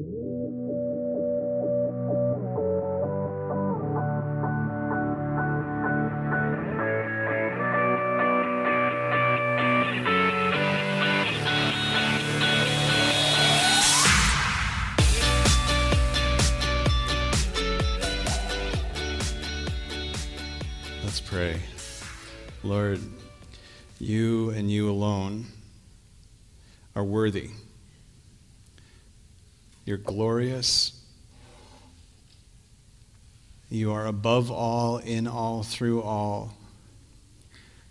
Let's glorious. You are above all, in all, through all.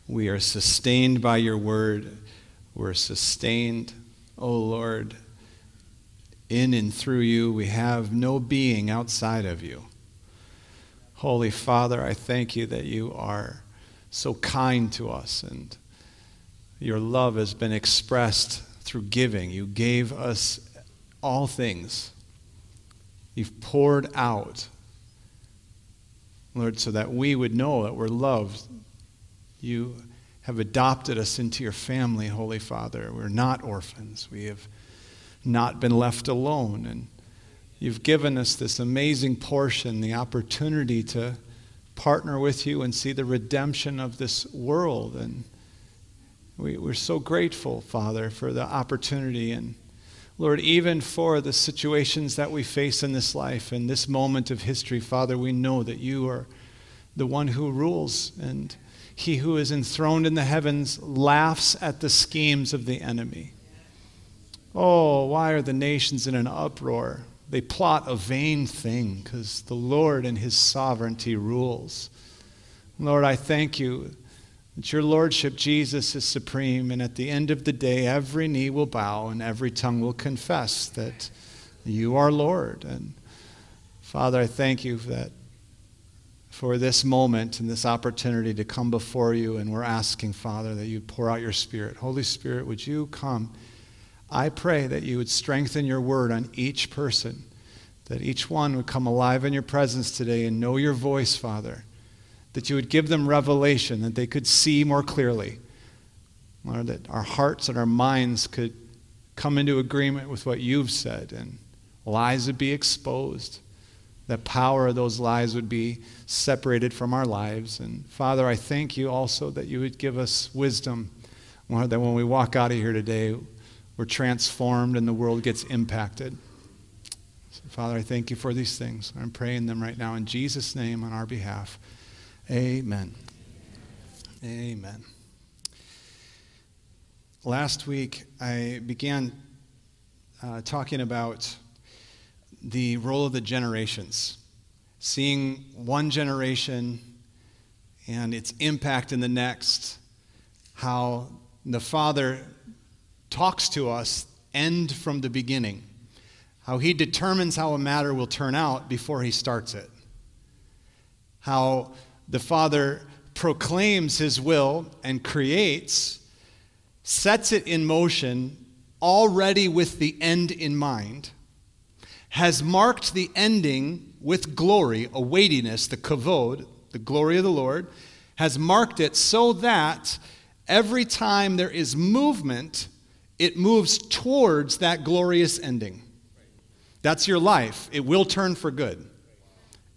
We are sustained by your word. We're sustained, O oh Lord, in and through you. We have no being outside of you. Holy Father, I thank you that you are so kind to us and your love has been expressed through giving. You gave us all things. You've poured out, Lord, so that we would know that we're loved. You have adopted us into your family, Holy Father. We're not orphans. We have not been left alone. And you've given us this amazing portion, the opportunity to partner with you and see the redemption of this world. And we, are so grateful, Father, for the opportunity. And Lord, even for the situations that we face in this life and this moment of history, Father, we know that you are the one who rules. And he who is enthroned in the heavens laughs at the schemes of the enemy. Oh, why are the nations in an uproar? They plot a vain thing because the Lord in his sovereignty rules. Lord, I thank you that your Lordship, Jesus, is supreme, and at the end of the day, every knee will bow and every tongue will confess that you are Lord. And Father, I thank you for that for this moment and this opportunity to come before you. And we're asking, Father, that you pour out your Spirit. Holy Spirit, would you come? I pray that you would strengthen your word on each person, that each one would come alive in your presence today and know your voice, Father that you would give them revelation, that they could see more clearly. Lord, that our hearts and our minds could come into agreement with what you've said, and lies would be exposed. That power of those lies would be separated from our lives. And Father, I thank you also that you would give us wisdom, Lord, that when we walk out of here today, we're transformed and the world gets impacted. So, Father, I thank you for these things. I'm praying them right now in Jesus' name on our behalf. Amen. Amen. Last week, I began uh, talking about the role of the generations, seeing one generation and its impact in the next, how the Father talks to us end from the beginning, how He determines how a matter will turn out before He starts it, how the Father proclaims his will and creates, sets it in motion already with the end in mind, has marked the ending with glory, a weightiness, the kavod, the glory of the Lord, has marked it so that every time there is movement, it moves towards that glorious ending. That's your life. It will turn for good.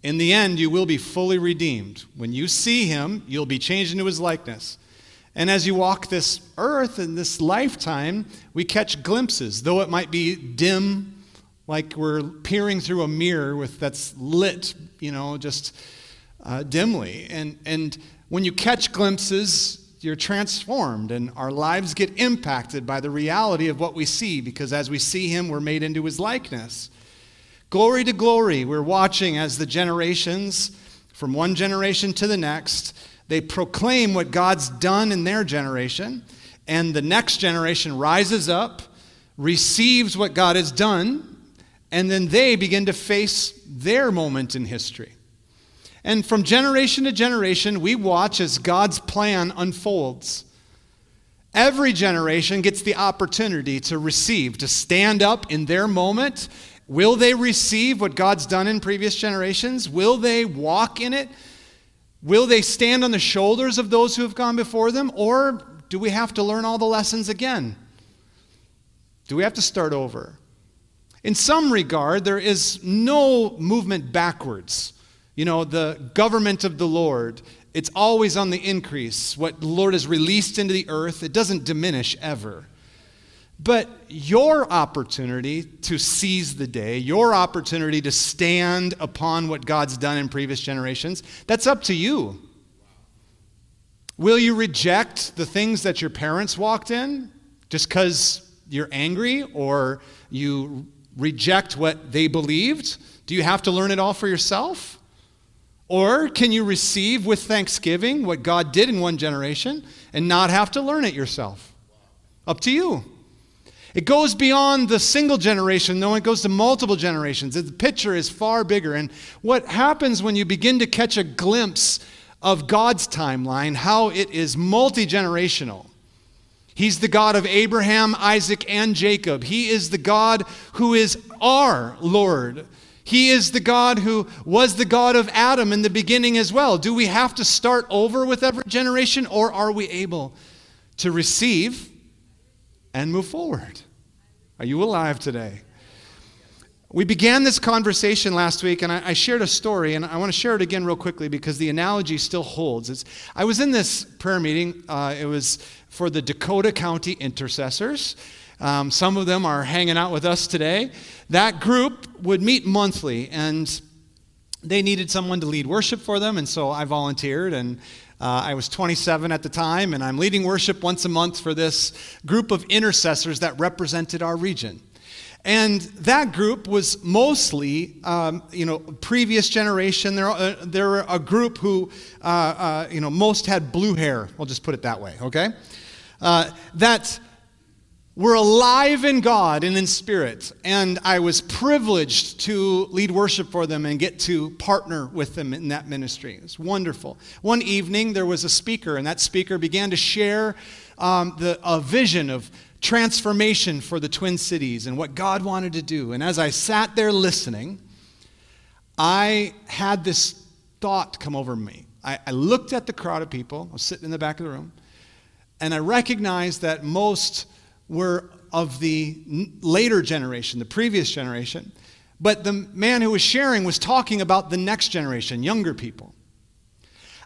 In the end, you will be fully redeemed. When you see him, you'll be changed into his likeness. And as you walk this earth in this lifetime, we catch glimpses, though it might be dim, like we're peering through a mirror with that's lit, you know, just uh, dimly. And, and when you catch glimpses, you're transformed, and our lives get impacted by the reality of what we see, because as we see him, we're made into his likeness. Glory to glory, we're watching as the generations, from one generation to the next, they proclaim what God's done in their generation, and the next generation rises up, receives what God has done, and then they begin to face their moment in history. And from generation to generation, we watch as God's plan unfolds. Every generation gets the opportunity to receive, to stand up in their moment Will they receive what God's done in previous generations? Will they walk in it? Will they stand on the shoulders of those who have gone before them? Or do we have to learn all the lessons again? Do we have to start over? in some regard, there is no movement backwards. You know, the government of the Lord, it's always on the increase. What the Lord has released into the earth, it doesn't diminish ever. But your opportunity to seize the day, your opportunity to stand upon what God's done in previous generations, that's up to you. Will you reject the things that your parents walked in just because you're angry or you reject what they believed? Do you have to learn it all for yourself? Or can you receive with thanksgiving what God did in one generation and not have to learn it yourself? Up to you. It goes beyond the single generation, though, it goes to multiple generations. The picture is far bigger. And what happens when you begin to catch a glimpse of God's timeline, how it is multi generational, He's the God of Abraham, Isaac, and Jacob. He is the God who is our Lord. He is the God who was the God of Adam in the beginning as well. Do we have to start over with every generation, or are we able to receive and move forward? Are you alive today? We began this conversation last week, and I, I, shared a story, and I want to share it again real quickly because the analogy still holds. It's, I was in this prayer meeting. Uh, it was for the Dakota County intercessors. Um, some of them are hanging out with us today. That group would meet monthly, and they needed someone to lead worship for them, and so I volunteered. And uh, I was 27 at the time, and I'm leading worship once a month for this group of intercessors that represented our region. And that group was mostly, um, you know, previous generation. They're, uh, they're a group who, uh, uh, you know, most had blue hair. We'll just put it that way, okay? Uh, that were alive in God and in spirit. And I was privileged to lead worship for them and get to partner with them in that ministry. It was wonderful. One evening, there was a speaker, and that speaker began to share um, the, a vision of transformation for the Twin Cities and what God wanted to do. And as I sat there listening, I had this thought come over me. I, I looked at the crowd of people, I was sitting in the back of the room, and I recognized that most were of the later generation, the previous generation. But the man who was sharing was talking about the next generation, younger people.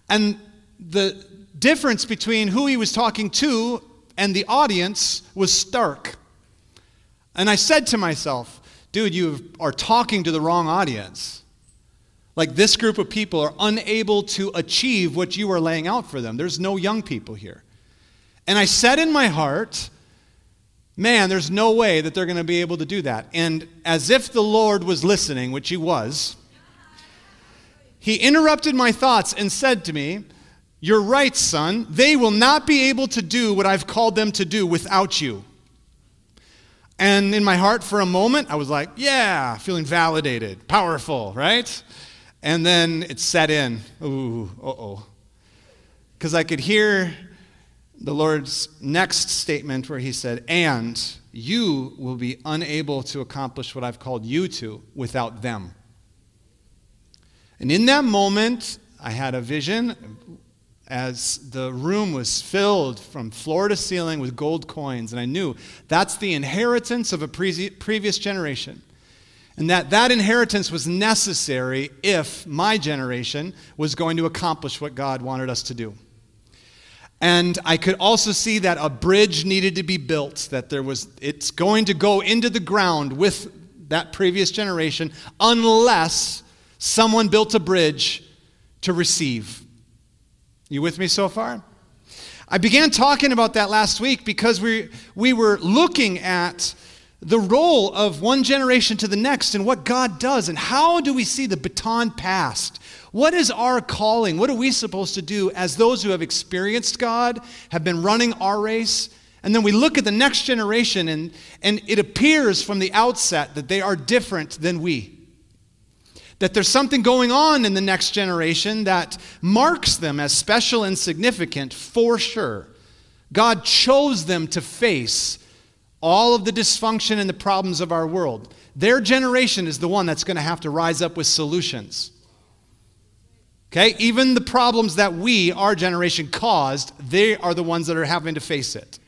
And the difference between who he was talking to and the audience was stark. And I said to myself, dude, you are talking to the wrong audience. Like this group of people are unable to achieve what you are laying out for them. There's no young people here. And I said in my heart, man, there's no way that they're going to be able to do that. And as if the Lord was listening, which he was, he interrupted my thoughts and said to me, You're right, son. They will not be able to do what I've called them to do without you. And in my heart, for a moment, I was like, Yeah, feeling validated, powerful, right? And then it set in. Ooh, uh oh. Because I could hear the Lord's next statement where he said, And you will be unable to accomplish what I've called you to without them. And in that moment, I had a vision as the room was filled from floor to ceiling with gold coins. And I knew that's the inheritance of a pre- previous generation. And that that inheritance was necessary if my generation was going to accomplish what God wanted us to do. And I could also see that a bridge needed to be built, that there was, it's going to go into the ground with that previous generation unless someone built a bridge to receive. You with me so far? I began talking about that last week because we, we were looking at the role of one generation to the next and what God does and how do we see the baton passed what is our calling? What are we supposed to do as those who have experienced God, have been running our race? And then we look at the next generation, and, and it appears from the outset that they are different than we. That there's something going on in the next generation that marks them as special and significant for sure. God chose them to face all of the dysfunction and the problems of our world. Their generation is the one that's going to have to rise up with solutions. Okay? Even the problems that we, our generation, caused, they are the ones that are having to face it.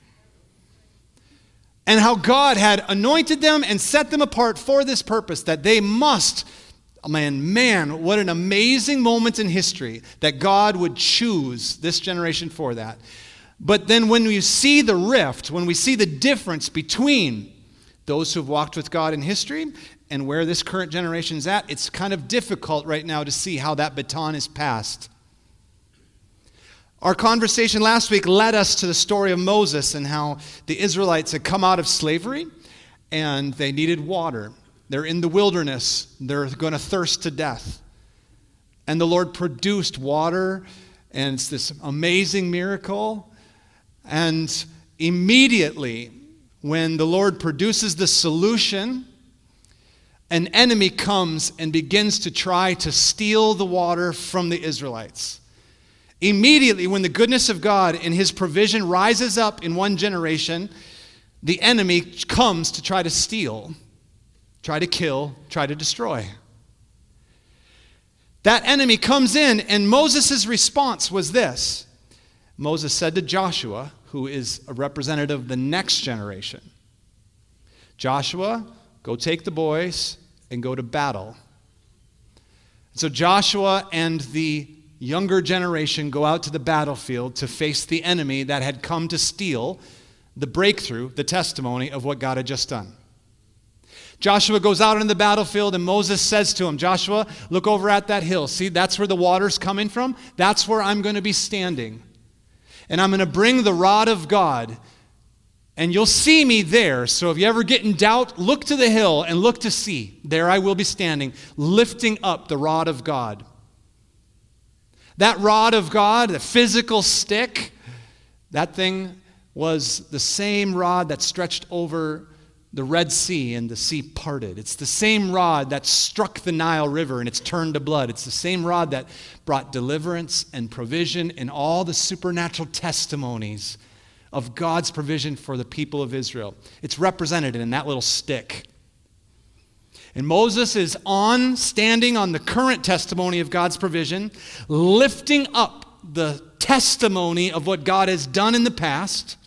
and how God had anointed them and set them apart for this purpose, that they must, oh man, man, what an amazing moment in history that God would choose this generation for that. But then when we see the rift, when we see the difference between those who've walked with God in history and where this current generation's at, it's kind of difficult right now to see how that baton is passed. Our conversation last week led us to the story of Moses and how the Israelites had come out of slavery and they needed water. They're in the wilderness, they're going to thirst to death. And the Lord produced water, and it's this amazing miracle. And immediately, when the Lord produces the solution, an enemy comes and begins to try to steal the water from the Israelites. Immediately, when the goodness of God and his provision rises up in one generation, the enemy comes to try to steal, try to kill, try to destroy. That enemy comes in, and Moses' response was this Moses said to Joshua, who is a representative of the next generation Joshua, go take the boys and go to battle. So Joshua and the younger generation go out to the battlefield to face the enemy that had come to steal the breakthrough, the testimony of what God had just done. Joshua goes out on the battlefield and Moses says to him, Joshua, look over at that hill. See, that's where the water's coming from. That's where I'm going to be standing. And I'm going to bring the rod of God and you'll see me there. So if you ever get in doubt, look to the hill and look to see. There I will be standing, lifting up the rod of God. That rod of God, the physical stick, that thing was the same rod that stretched over the Red Sea and the sea parted. It's the same rod that struck the Nile River and it's turned to blood. It's the same rod that brought deliverance and provision and all the supernatural testimonies of God's provision for the people of Israel. It's represented in that little stick. And Moses is on, standing on the current testimony of God's provision, lifting up the testimony of what God has done in the past.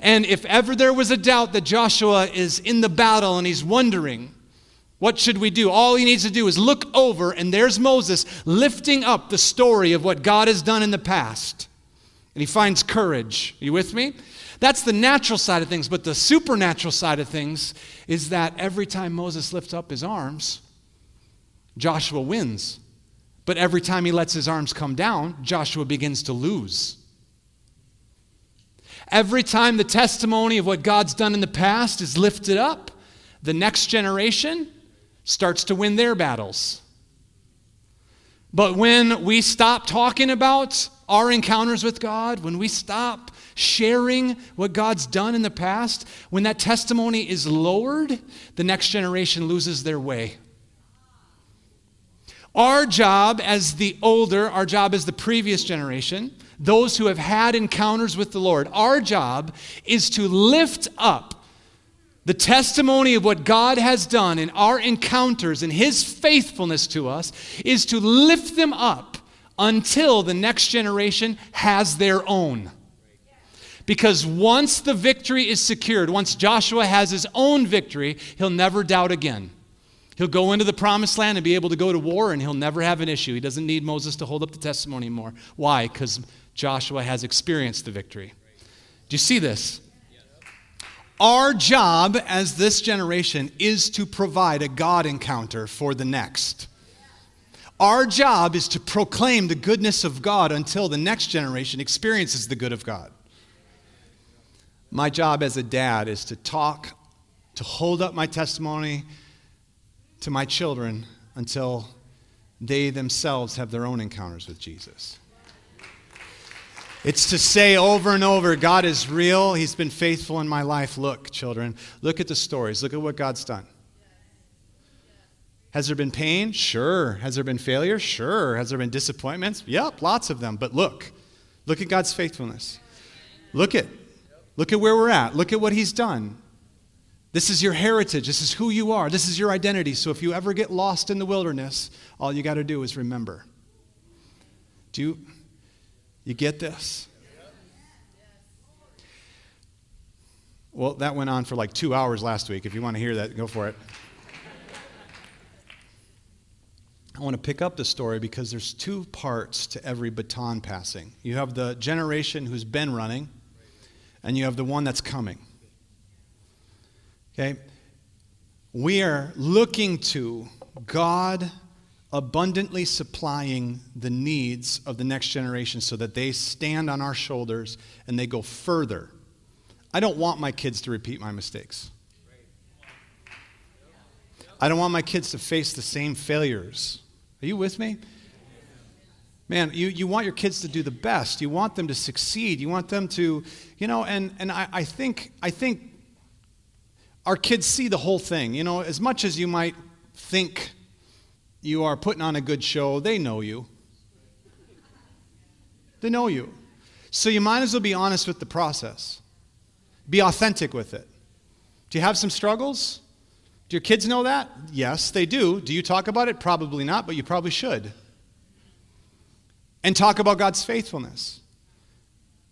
And if ever there was a doubt that Joshua is in the battle and he's wondering, what should we do? All he needs to do is look over, and there's Moses lifting up the story of what God has done in the past. And he finds courage. Are you with me? That's the natural side of things, but the supernatural side of things is that every time Moses lifts up his arms, Joshua wins. But every time he lets his arms come down, Joshua begins to lose. Every time the testimony of what God's done in the past is lifted up, the next generation starts to win their battles. But when we stop talking about our encounters with God, when we stop sharing what God's done in the past, when that testimony is lowered, the next generation loses their way. Our job as the older, our job as the previous generation, those who have had encounters with the Lord, our job is to lift up the testimony of what God has done in our encounters and His faithfulness to us, is to lift them up until the next generation has their own. Because once the victory is secured, once Joshua has his own victory, he'll never doubt again. He'll go into the promised land and be able to go to war, and he'll never have an issue. He doesn't need Moses to hold up the testimony anymore. Why? Because Joshua has experienced the victory. Do you see this? Our job as this generation is to provide a God encounter for the next. Our job is to proclaim the goodness of God until the next generation experiences the good of God. My job as a dad is to talk, to hold up my testimony to my children until they themselves have their own encounters with Jesus. It's to say over and over, God is real. He's been faithful in my life. Look, children, look at the stories. Look at what God's done. Has there been pain? Sure. Has there been failure? Sure. Has there been disappointments? Yep, lots of them. But look, look at God's faithfulness. Look at Look at where we're at. Look at what he's done. This is your heritage. This is who you are. This is your identity. So if you ever get lost in the wilderness, all you got to do is remember. Do you, you get this? Well, that went on for like two hours last week. If you want to hear that, go for it. I want to pick up the story because there's two parts to every baton passing. You have the generation who's been running, and you have the one that's coming. Okay? We are looking to God abundantly supplying the needs of the next generation so that they stand on our shoulders and they go further. I don't want my kids to repeat my mistakes. I don't want my kids to face the same failures. Are you with me? Man, you, you want your kids to do the best. You want them to succeed. You want them to, you know, and, and I, I think I think our kids see the whole thing. You know, as much as you might think you are putting on a good show, they know you. They know you. So you might as well be honest with the process. Be authentic with it. Do you have some struggles? Do your kids know that? Yes, they do. Do you talk about it? Probably not, but you probably should. And talk about God's faithfulness.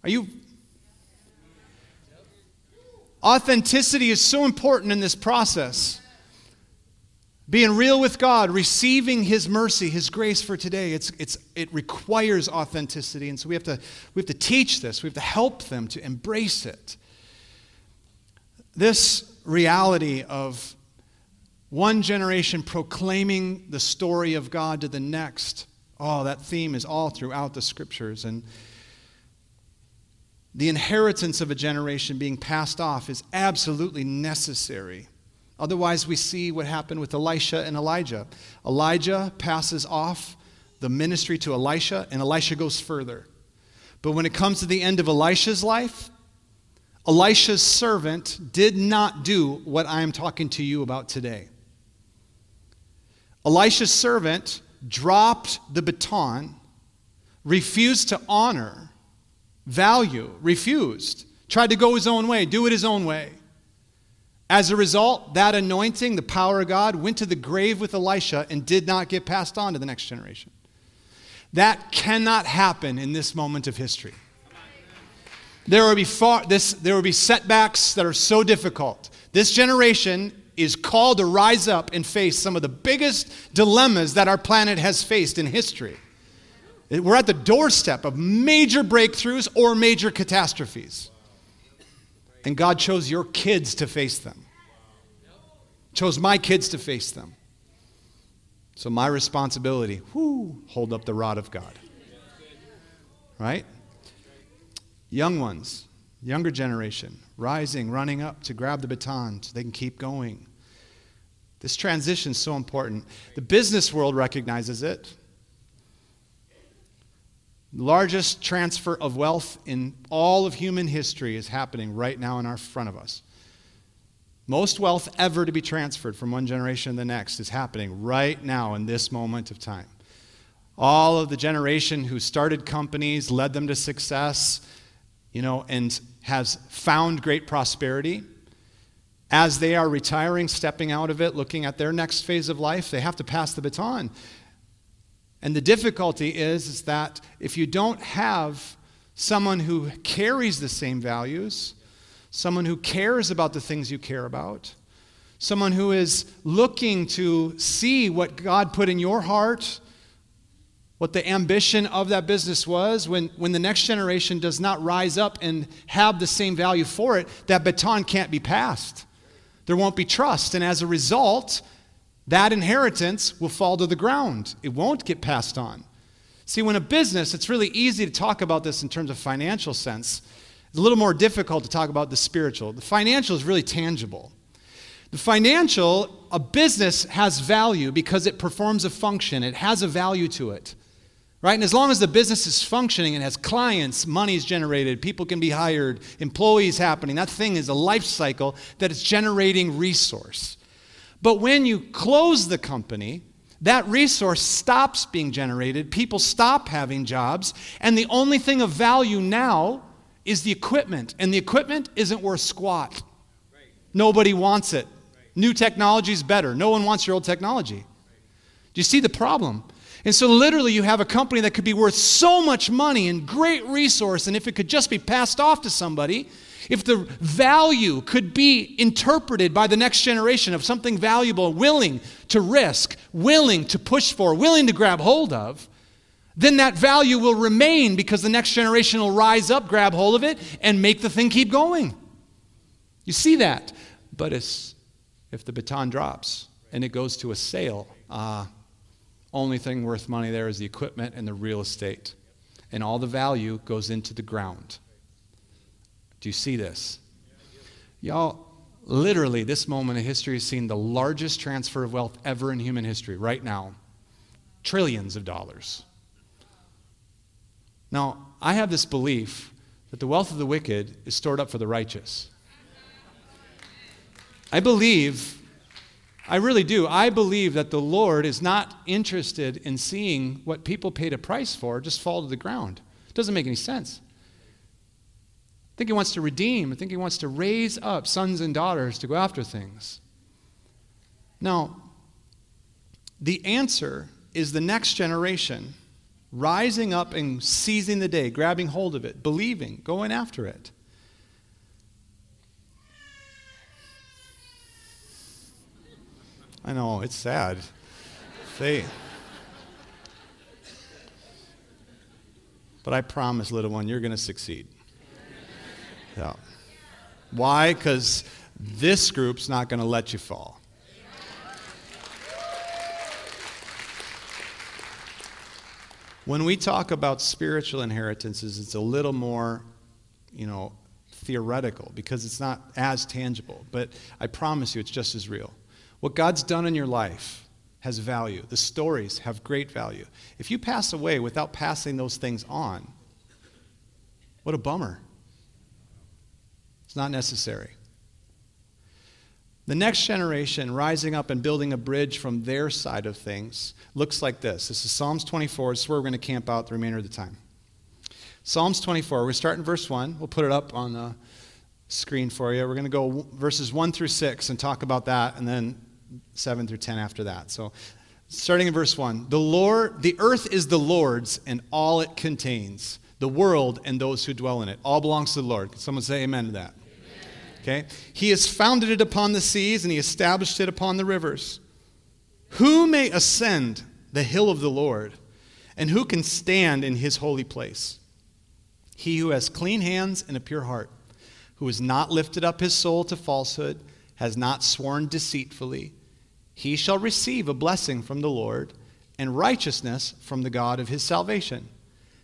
Are you. Authenticity is so important in this process. Being real with God, receiving His mercy, His grace for today, it's, it's, it requires authenticity. And so we have, to, we have to teach this, we have to help them to embrace it. This reality of one generation proclaiming the story of God to the next. Oh, that theme is all throughout the scriptures. And the inheritance of a generation being passed off is absolutely necessary. Otherwise, we see what happened with Elisha and Elijah. Elijah passes off the ministry to Elisha, and Elisha goes further. But when it comes to the end of Elisha's life, Elisha's servant did not do what I am talking to you about today. Elisha's servant dropped the baton, refused to honor, value, refused, tried to go his own way, do it his own way. As a result, that anointing, the power of God, went to the grave with Elisha and did not get passed on to the next generation. That cannot happen in this moment of history. There will be, far, this, there will be setbacks that are so difficult. This generation is called to rise up and face some of the biggest dilemmas that our planet has faced in history. We're at the doorstep of major breakthroughs or major catastrophes. And God chose your kids to face them. Chose my kids to face them. So my responsibility, whoo, hold up the rod of God. Right? Young ones, younger generation, rising, running up to grab the baton so they can keep going. This transition is so important. The business world recognizes it. The largest transfer of wealth in all of human history is happening right now in our front of us. Most wealth ever to be transferred from one generation to the next is happening right now in this moment of time. All of the generation who started companies, led them to success, you know, and has found great prosperity. As they are retiring, stepping out of it, looking at their next phase of life, they have to pass the baton. And the difficulty is, is that if you don't have someone who carries the same values, someone who cares about the things you care about, someone who is looking to see what God put in your heart what the ambition of that business was, when, when the next generation does not rise up and have the same value for it, that baton can't be passed. There won't be trust. And as a result, that inheritance will fall to the ground. It won't get passed on. See, when a business, it's really easy to talk about this in terms of financial sense. It's a little more difficult to talk about the spiritual. The financial is really tangible. The financial, a business has value because it performs a function, it has a value to it. Right? And as long as the business is functioning and has clients, money is generated, people can be hired, employees happening, that thing is a life cycle that is generating resource. But when you close the company, that resource stops being generated, people stop having jobs, and the only thing of value now is the equipment. And the equipment isn't worth squat. Nobody wants it. New technology is better. No one wants your old technology. Do you see the problem? And so, literally, you have a company that could be worth so much money and great resource, and if it could just be passed off to somebody, if the value could be interpreted by the next generation of something valuable, willing to risk, willing to push for, willing to grab hold of, then that value will remain because the next generation will rise up, grab hold of it, and make the thing keep going. You see that. But if the baton drops and it goes to a sale, uh, only thing worth money there is the equipment and the real estate. And all the value goes into the ground. Do you see this? Y'all, literally, this moment in history has seen the largest transfer of wealth ever in human history right now trillions of dollars. Now, I have this belief that the wealth of the wicked is stored up for the righteous. I believe, I really do, I believe that the Lord is not interested in seeing what people paid a price for just fall to the ground. It doesn't make any sense. I think He wants to redeem, I think He wants to raise up sons and daughters to go after things. Now, the answer is the next generation rising up and seizing the day, grabbing hold of it, believing, going after it. I know, it's sad. But I promise, little one, you're going to succeed. Yeah. Why? Because this group's not going to let you fall. When we talk about spiritual inheritances, it's a little more, you know, theoretical because it's not as tangible. But I promise you, it's just as real. What God's done in your life has value. The stories have great value. If you pass away without passing those things on, what a bummer. It's not necessary. The next generation rising up and building a bridge from their side of things looks like this. This is Psalms 24. This is where we're going to camp out the remainder of the time. Psalms 24. We're starting verse 1. We'll put it up on the screen for you. We're going to go verses 1 through 6 and talk about that, and then 7 through 10 after that. So, starting in verse 1 The, Lord, the earth is the Lord's and all it contains, the world and those who dwell in it. All belongs to the Lord. Can someone say amen to that? Okay? He has founded it upon the seas and he established it upon the rivers. Who may ascend the hill of the Lord? And who can stand in his holy place? He who has clean hands and a pure heart, who has not lifted up his soul to falsehood, has not sworn deceitfully, he shall receive a blessing from the Lord and righteousness from the God of his salvation.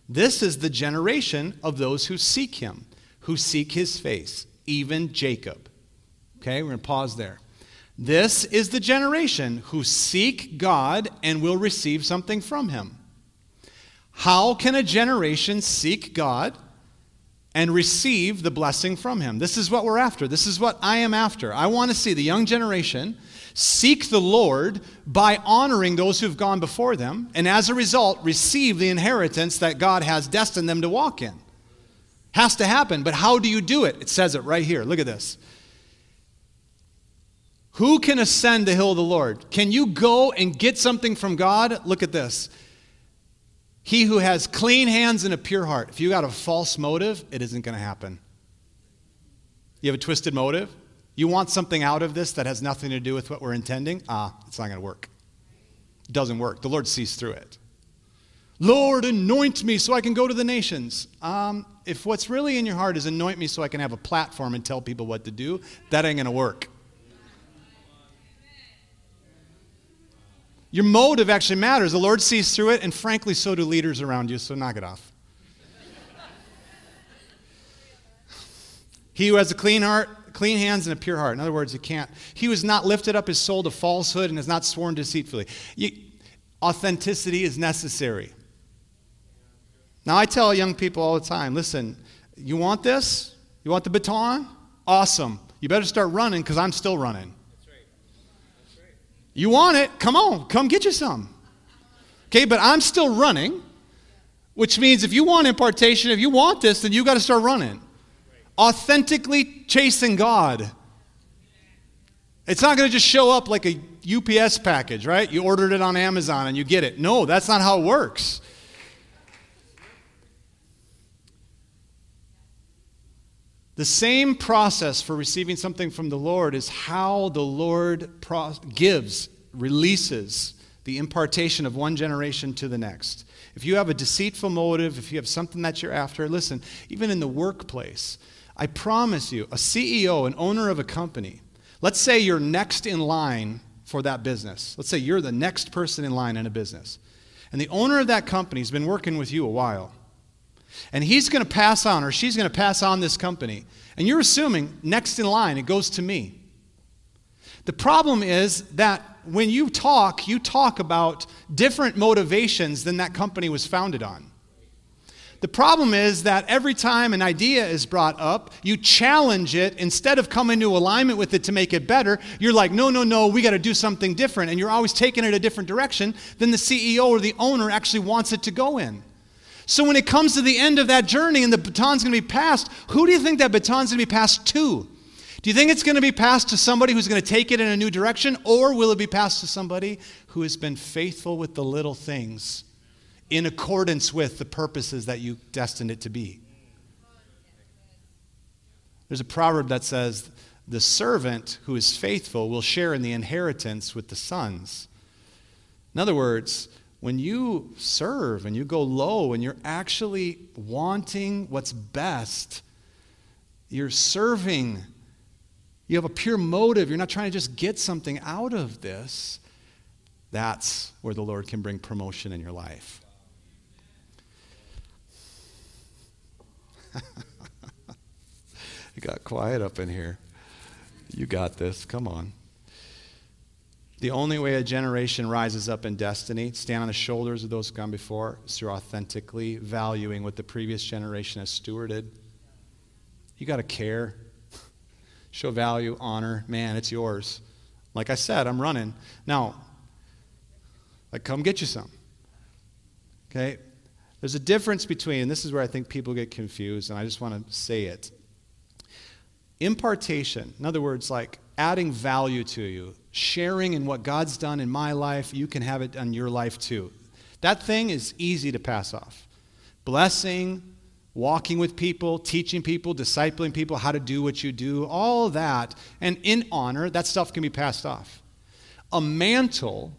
This is the generation of those who seek him, who seek his face even Jacob. Okay, we're going to pause there. This is the generation who seek God and will receive something from him. How can a generation seek God and receive the blessing from him? This is what we're after. This is what I am after. I want to see the young generation seek the Lord by honoring those who've gone before them, and as a result, receive the inheritance that God has destined them to walk in. Has to happen, but how do you do it? It says it right here. Look at this. Who can ascend the hill of the Lord? Can you go and get something from God? Look at this. He who has clean hands and a pure heart. If you got a false motive, it isn't going to happen. You have a twisted motive? You want something out of this that has nothing to do with what we're intending? Ah, it's not going to work. It doesn't work. The Lord sees through it. Lord, anoint me so I can go to the nations. Um, if what's really in your heart is anoint me so I can have a platform and tell people what to do, that ain't going to work. Your motive actually matters. The Lord sees through it, and frankly, so do leaders around you, so knock it off. he who has a clean heart, clean hands, and a pure heart. In other words, he can't. He who has not lifted up his soul to falsehood and has not sworn deceitfully. You, authenticity is necessary. Now, I tell young people all the time listen, you want this? You want the baton? Awesome. You better start running because I'm still running. That's right. That's right. You want it? Come on, come get you some. Okay, but I'm still running, which means if you want impartation, if you want this, then you got to start running. Authentically chasing God. It's not going to just show up like a UPS package, right? You ordered it on Amazon and you get it. No, that's not how it works. The same process for receiving something from the Lord is how the Lord pro- gives, releases the impartation of one generation to the next. If you have a deceitful motive, if you have something that you're after, listen, even in the workplace, I promise you, a CEO, an owner of a company, let's say you're next in line for that business. Let's say you're the next person in line in a business. And the owner of that company has been working with you a while. And he's going to pass on, or she's going to pass on this company. And you're assuming next in line, it goes to me. The problem is that when you talk, you talk about different motivations than that company was founded on. The problem is that every time an idea is brought up, you challenge it instead of coming to alignment with it to make it better. You're like, no, no, no, we got to do something different. And you're always taking it a different direction than the CEO or the owner actually wants it to go in. So when it comes to the end of that journey and the baton's going to be passed, who do you think that baton's going to be passed to? Do you think it's going to be passed to somebody who's going to take it in a new direction, or will it be passed to somebody who has been faithful with the little things in accordance with the purposes that you destined it to be? There's a proverb that says, The servant who is faithful will share in the inheritance with the sons. In other words, when you serve and you go low and you're actually wanting what's best, you're serving you have a pure motive, you're not trying to just get something out of this, that's where the Lord can bring promotion in your life. it got quiet up in here. You got this. Come on. The only way a generation rises up in destiny, stand on the shoulders of those gone before, is through authentically valuing what the previous generation has stewarded. You got to care show value, honor, man, it's yours. Like I said, I'm running. Now, like, come get you some. Okay? There's a difference between, this is where I think people get confused, and I just want to say it. Impartation, in other words, like adding value to you, sharing in what God's done in my life, you can have it on your life too. That thing is easy to pass off. Blessing, walking with people, teaching people, discipling people how to do what you do, all that. And in honor, that stuff can be passed off. A mantle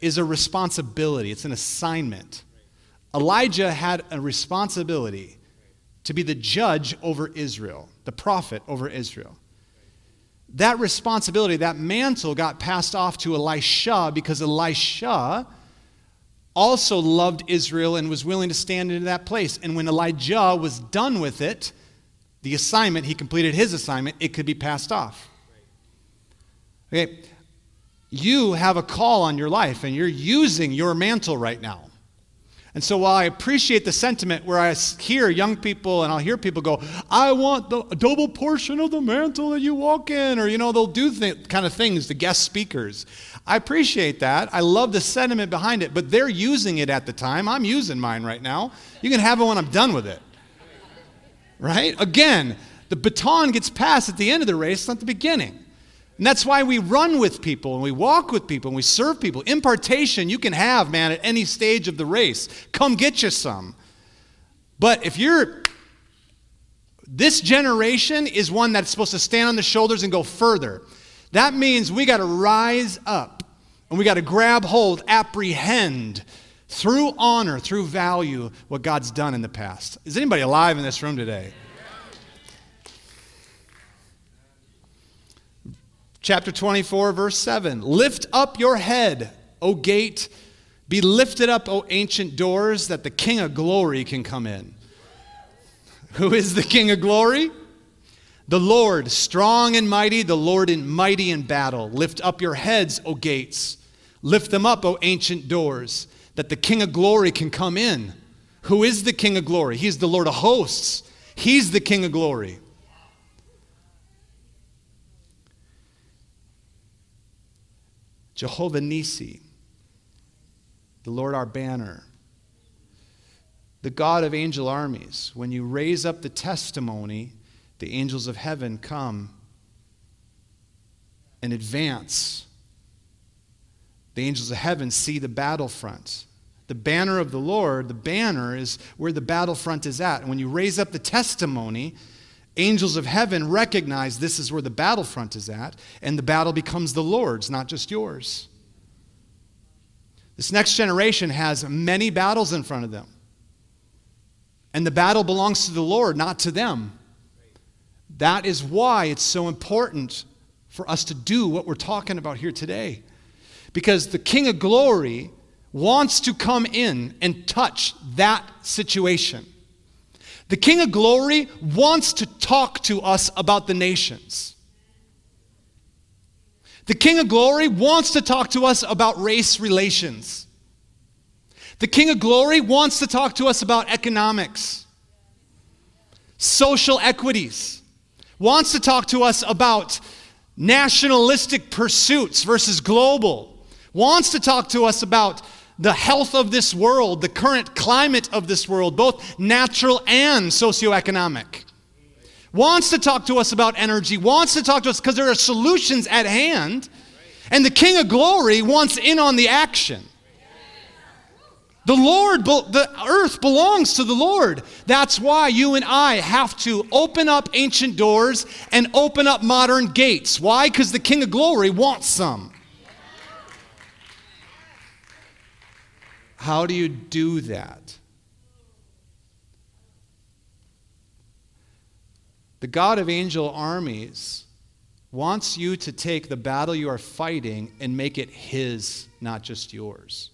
is a responsibility, it's an assignment. Elijah had a responsibility to be the judge over Israel, the prophet over Israel. That responsibility, that mantle got passed off to Elisha because Elisha also loved Israel and was willing to stand into that place. And when Elijah was done with it, the assignment, he completed his assignment, it could be passed off. Okay, you have a call on your life and you're using your mantle right now. And so while I appreciate the sentiment where I hear young people and I'll hear people go, I want the double portion of the mantle that you walk in, or, you know, they'll do th- kind of things, the guest speakers. I appreciate that. I love the sentiment behind it, but they're using it at the time. I'm using mine right now. You can have it when I'm done with it. Right? Again, the baton gets passed at the end of the race, not the beginning. And that's why we run with people and we walk with people and we serve people. Impartation you can have, man, at any stage of the race. Come get you some. But if you're, this generation is one that's supposed to stand on the shoulders and go further. That means we got to rise up and we got to grab hold, apprehend through honor, through value, what God's done in the past. Is anybody alive in this room today? Chapter 24, verse 7 Lift up your head, O gate. Be lifted up, O ancient doors, that the King of glory can come in. Who is the King of glory? The Lord, strong and mighty, the Lord in mighty in battle. Lift up your heads, O gates. Lift them up, O ancient doors, that the King of glory can come in. Who is the King of glory? He's the Lord of hosts. He's the King of glory. Jehovah Nisi, the Lord our banner, the God of angel armies. When you raise up the testimony, the angels of heaven come and advance. The angels of heaven see the battlefront. The banner of the Lord, the banner is where the battlefront is at. And when you raise up the testimony, angels of heaven recognize this is where the battlefront is at, and the battle becomes the Lord's, not just yours. This next generation has many battles in front of them. And the battle belongs to the Lord, not to them. That is why it's so important for us to do what we're talking about here today. Because the King of Glory wants to come in and touch that situation. The King of Glory wants to talk to us about the nations. The King of Glory wants to talk to us about race relations. The King of Glory wants to talk to us about economics, social equities, wants to talk to us about nationalistic pursuits versus global, wants to talk to us about the health of this world, the current climate of this world, both natural and socioeconomic. Wants to talk to us about energy, wants to talk to us because there are solutions at hand. And the King of Glory wants in on the action. The Lord, the earth belongs to the Lord. That's why you and I have to open up ancient doors and open up modern gates. Why? Because the King of Glory wants some. How do you do that? The God of angel armies wants you to take the battle you are fighting and make it His, not just yours.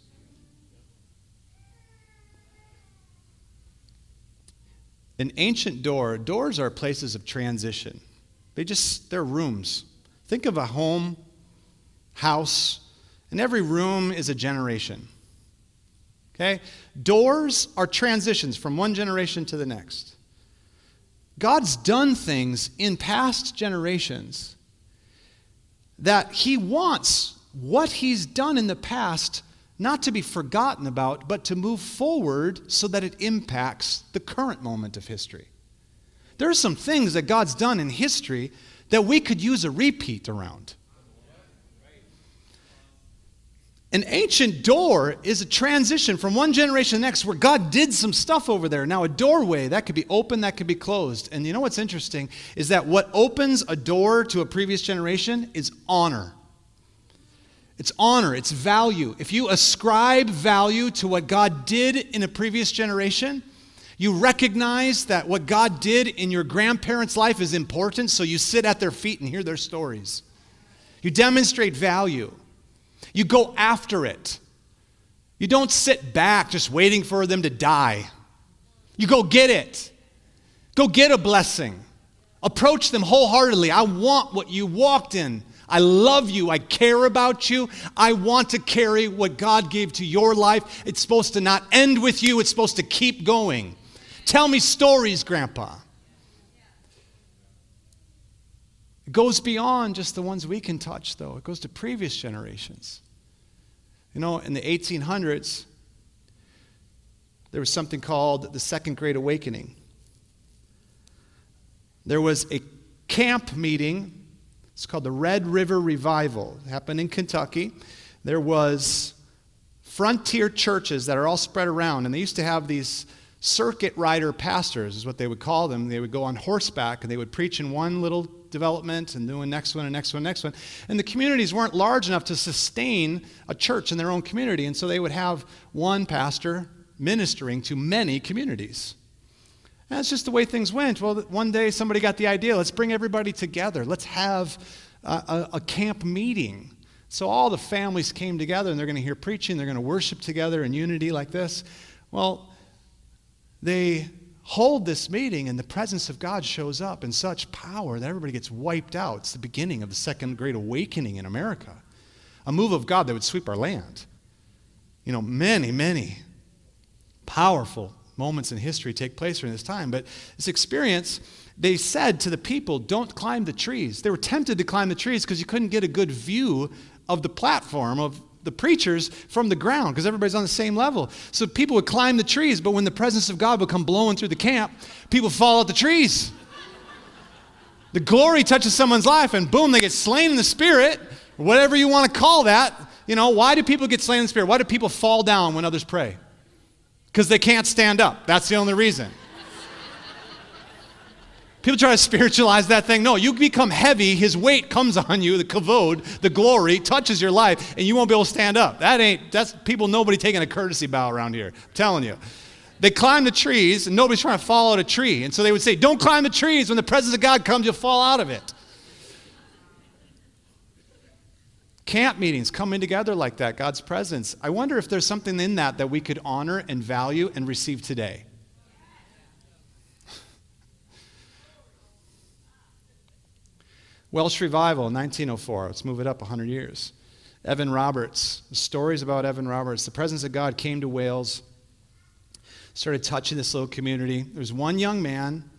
An ancient door, doors are places of transition. They just, they're rooms. Think of a home, house, and every room is a generation. Okay? Doors are transitions from one generation to the next. God's done things in past generations that He wants what He's done in the past not to be forgotten about, but to move forward so that it impacts the current moment of history. There are some things that God's done in history that we could use a repeat around. An ancient door is a transition from one generation to the next where God did some stuff over there. Now, a doorway, that could be open, that could be closed. And you know what's interesting is that what opens a door to a previous generation is honor. It's honor, it's value. If you ascribe value to what God did in a previous generation, you recognize that what God did in your grandparents' life is important, so you sit at their feet and hear their stories. You demonstrate value. You go after it. You don't sit back just waiting for them to die. You go get it. Go get a blessing. Approach them wholeheartedly. I want what you walked in. I love you. I care about you. I want to carry what God gave to your life. It's supposed to not end with you, it's supposed to keep going. Tell me stories, Grandpa. It goes beyond just the ones we can touch, though. It goes to previous generations. You know, in the 1800s, there was something called the Second Great Awakening. There was a camp meeting. It's called the Red River Revival. It happened in Kentucky. There was frontier churches that are all spread around, and they used to have these circuit rider pastors, is what they would call them. They would go on horseback and they would preach in one little development and doing next one and next one, next one. And the communities weren't large enough to sustain a church in their own community. And so they would have one pastor ministering to many communities. And that's just the way things went. Well, one day somebody got the idea let's bring everybody together, let's have a, a, a camp meeting. So all the families came together and they're going to hear preaching, they're going to worship together in unity like this. Well, they hold this meeting and the presence of God shows up in such power that everybody gets wiped out. It's the beginning of the second great awakening in America. A move of God that would sweep our land. You know, many, many powerful moments in history take place during this time. But this experience, they said to the people, don't climb the trees. They were tempted to climb the trees because you couldn't get a good view of the platform of the preachers from the ground because everybody's on the same level. So people would climb the trees, but when the presence of God would come blowing through the camp, people fall out the trees. The glory touches someone's life, and boom, they get slain in the spirit, whatever you want to call that. You know, why do people get slain in the spirit? Why do people fall down when others pray? Because they can't stand up. That's the only reason. People try to spiritualize that thing. No, you become heavy, his weight comes on you, the kavod, the glory, touches your life, and you won't be able to stand up. That ain't, that's people, nobody taking a courtesy bow around here. I'm telling you. They climb the trees, and nobody's trying to fall out a tree. And so they would say, Don't climb the trees. When the presence of God comes, you'll fall out of it. Camp meetings coming together like that, God's presence. I wonder if there's something in that that we could honor and value and receive today. Welsh Revival, 1904. Let's move it up 100 years. Evan Roberts. Stories about Evan Roberts. The presence of God came to Wales, started touching this little community. There was one young man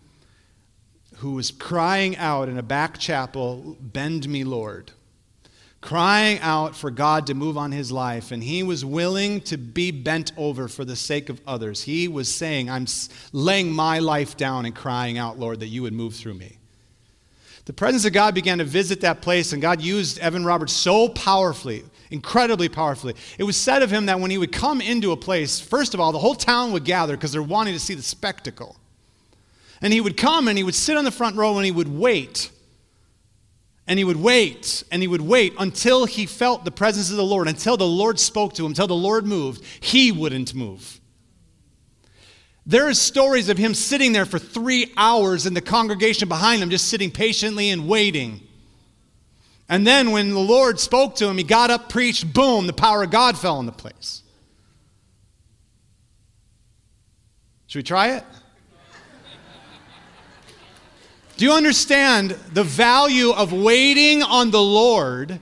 who was crying out in a back chapel, Bend me, Lord. Crying out for God to move on his life, and he was willing to be bent over for the sake of others. He was saying, I'm laying my life down and crying out, Lord, that you would move through me. The presence of God began to visit that place, and God used Evan Roberts so powerfully, incredibly powerfully. It was said of him that when he would come into a place, first of all, the whole town would gather because they're wanting to see the spectacle. And he would come and he would sit on the front row and he would wait. And he would wait and he would wait until he felt the presence of the Lord, until the Lord spoke to him, until the Lord moved. He wouldn't move. There are stories of him sitting there for three hours and the congregation behind him just sitting patiently and waiting. And then when the Lord spoke to him, he got up, preached, boom, the power of God fell in the place. Should we try it? Do you understand the value of waiting on the Lord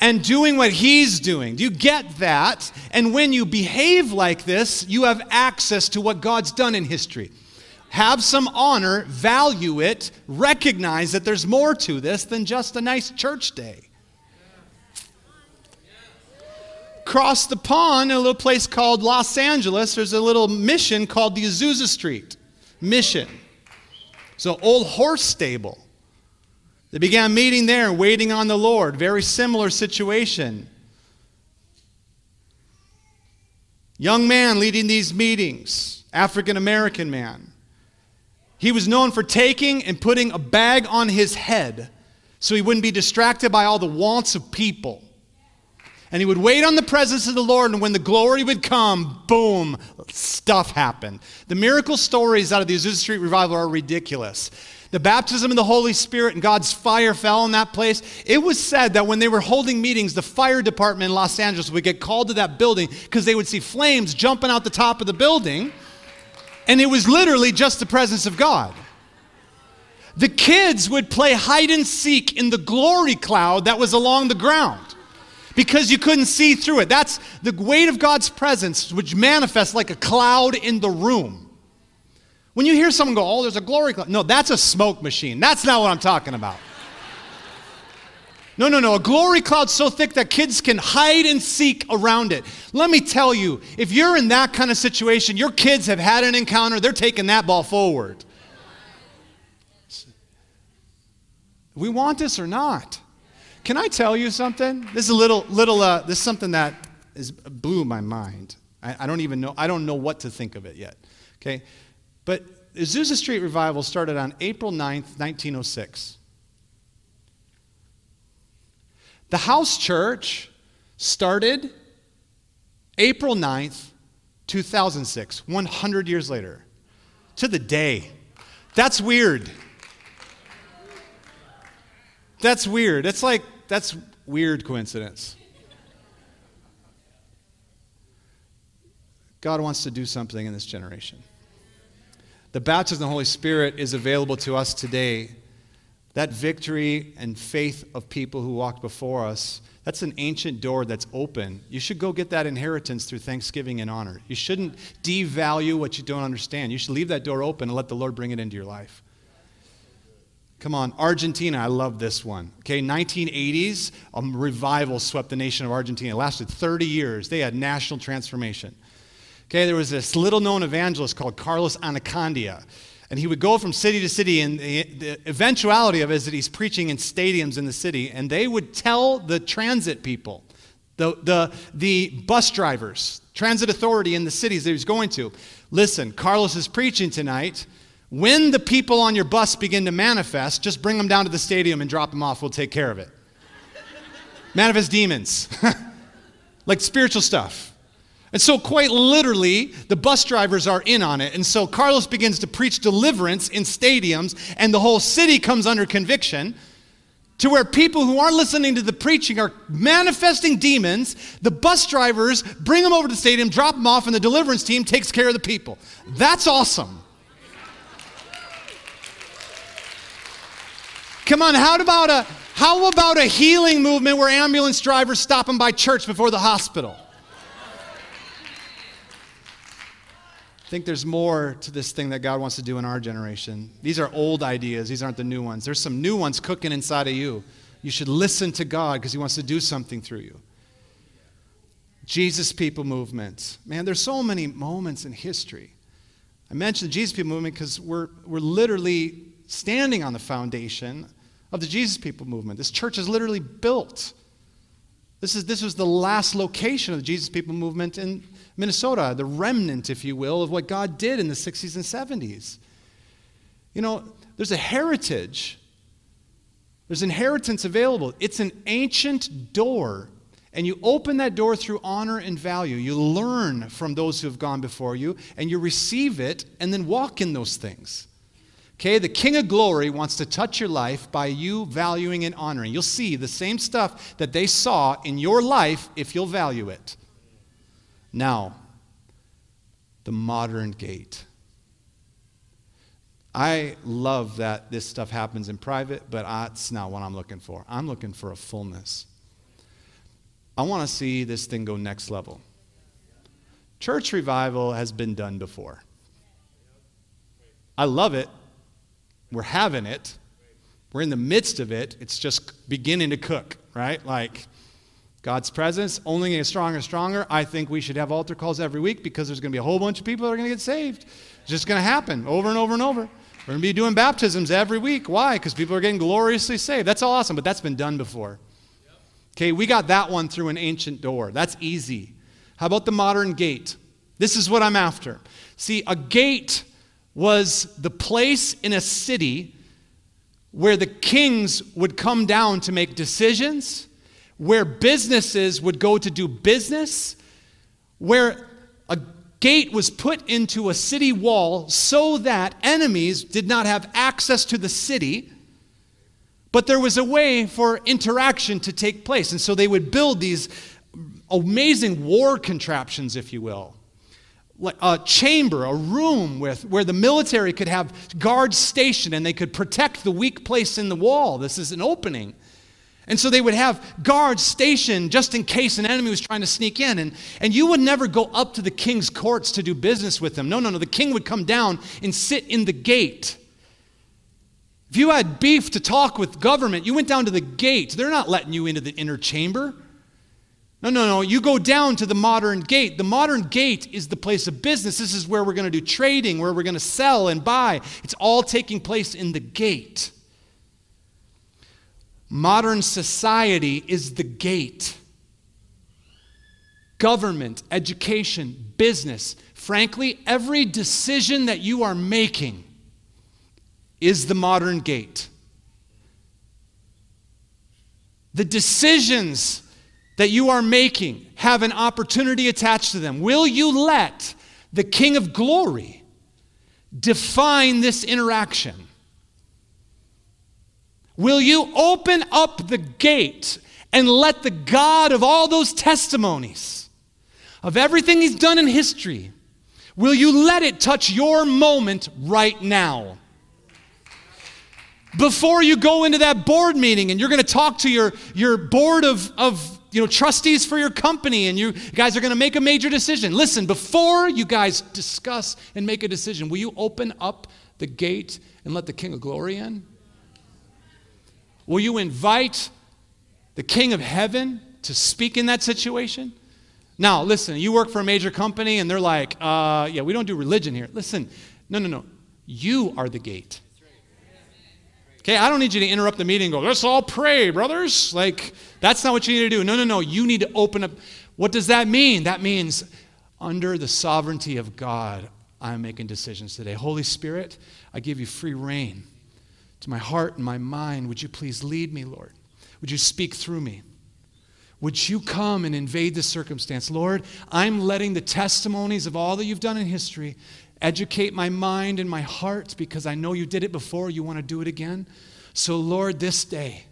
and doing what he's doing. Do you get that? And when you behave like this, you have access to what God's done in history. Have some honor, value it, recognize that there's more to this than just a nice church day. Cross the pond, in a little place called Los Angeles, there's a little mission called the Azusa Street Mission. So, old horse stable. They began meeting there, waiting on the Lord. Very similar situation. Young man leading these meetings, African American man. He was known for taking and putting a bag on his head so he wouldn't be distracted by all the wants of people. And he would wait on the presence of the Lord, and when the glory would come, boom, stuff happened. The miracle stories out of the Azusa Street revival are ridiculous the baptism of the Holy Spirit and God's fire fell in that place. It was said that when they were holding meetings, the fire department in Los Angeles would get called to that building because they would see flames jumping out the top of the building. And it was literally just the presence of God. The kids would play hide and seek in the glory cloud that was along the ground because you couldn't see through it. That's the weight of God's presence, which manifests like a cloud in the room. When you hear someone go, oh, there's a glory cloud. No, that's a smoke machine. That's not what I'm talking about. No, no, no. A glory cloud so thick that kids can hide and seek around it. Let me tell you, if you're in that kind of situation, your kids have had an encounter, they're taking that ball forward. We want this or not. Can I tell you something? This is a little, little, uh, this is something that is blew my mind. I, I don't even know, I don't know what to think of it yet. Okay? But Azusa Street Revival started on April 9th, 1906. The house church started April 9th, 2006, 100 years later, to the day. That's weird. That's weird. It's like, that's weird coincidence. God wants to do something in this generation. The baptism of the Holy Spirit is available to us today. That victory and faith of people who walked before us, that's an ancient door that's open. You should go get that inheritance through thanksgiving and honor. You shouldn't devalue what you don't understand. You should leave that door open and let the Lord bring it into your life. Come on, Argentina, I love this one. Okay, 1980s, a revival swept the nation of Argentina. It lasted 30 years. They had national transformation. Okay, there was this little known evangelist called Carlos Anacondia. And he would go from city to city, and the, the, eventuality of it is that he's preaching in stadiums in the city, and they would tell the transit people, the, the, the bus drivers, transit authority in the cities that he was going to, listen, Carlos is preaching tonight. When the people on your bus begin to manifest, just bring them down to the stadium and drop them off. We'll take care of it. manifest demons, like spiritual stuff. And so, quite literally, the bus drivers are in on it. And so, Carlos begins to preach deliverance in stadiums, and the whole city comes under conviction to where people who aren't listening to the preaching are manifesting demons. The bus drivers bring them over to the stadium, drop them off, and the deliverance team takes care of the people. That's awesome. Come on, how about a how about a healing movement where ambulance drivers stop them by church before the hospital? I think there's more to this thing that God wants to do in our generation. These are old ideas, these aren't the new ones. There's some new ones cooking inside of you. You should listen to God because He wants to do something through you. Jesus People Movement. Man, there's so many moments in history. I mentioned the Jesus People Movement because we're, we're literally standing on the foundation of the Jesus People Movement. This church is literally built. This, is, this was the last location of the Jesus People Movement in Minnesota, the remnant, if you will, of what God did in the 60s and 70s. You know, there's a heritage, there's inheritance available. It's an ancient door. And you open that door through honor and value. You learn from those who have gone before you, and you receive it, and then walk in those things. Okay, the King of Glory wants to touch your life by you valuing and honoring. You'll see the same stuff that they saw in your life if you'll value it. Now, the modern gate. I love that this stuff happens in private, but that's not what I'm looking for. I'm looking for a fullness. I want to see this thing go next level. Church revival has been done before. I love it. We're having it. We're in the midst of it. It's just beginning to cook, right? Like, God's presence only getting stronger and stronger. I think we should have altar calls every week because there's going to be a whole bunch of people that are going to get saved. It's just going to happen over and over and over. We're going to be doing baptisms every week. Why? Because people are getting gloriously saved. That's awesome, but that's been done before. Okay, we got that one through an ancient door. That's easy. How about the modern gate? This is what I'm after. See, a gate was the place in a city where the kings would come down to make decisions where businesses would go to do business, where a gate was put into a city wall so that enemies did not have access to the city, but there was a way for interaction to take place. And so they would build these amazing war contraptions, if you will. Like a chamber, a room with, where the military could have guards stationed and they could protect the weak place in the wall. This is an opening. And so they would have guards stationed just in case an enemy was trying to sneak in. And, and you would never go up to the king's courts to do business with them. No, no, no. The king would come down and sit in the gate. If you had beef to talk with government, you went down to the gate. They're not letting you into the inner chamber. No, no, no. You go down to the modern gate. The modern gate is the place of business. This is where we're going to do trading, where we're going to sell and buy. It's all taking place in the gate. Modern society is the gate. Government, education, business, frankly, every decision that you are making is the modern gate. The decisions that you are making have an opportunity attached to them. Will you let the King of Glory define this interaction? Will you open up the gate and let the God of all those testimonies, of everything He's done in history, will you let it touch your moment right now? Before you go into that board meeting and you're going to talk to your, your board of, of you know, trustees for your company and you guys are going to make a major decision. Listen, before you guys discuss and make a decision, will you open up the gate and let the King of Glory in? Will you invite the King of Heaven to speak in that situation? Now, listen, you work for a major company and they're like, uh, yeah, we don't do religion here. Listen, no, no, no. You are the gate. Okay, I don't need you to interrupt the meeting go, let's all pray, brothers. Like, that's not what you need to do. No, no, no. You need to open up. What does that mean? That means under the sovereignty of God, I'm making decisions today. Holy Spirit, I give you free reign to my heart and my mind. Would you please lead me, Lord? Would you speak through me? Would you come and invade the circumstance? Lord, I'm letting the testimonies of all that you've done in history educate my mind and my heart because I know you did it before. You want to do it again. So, Lord, this day,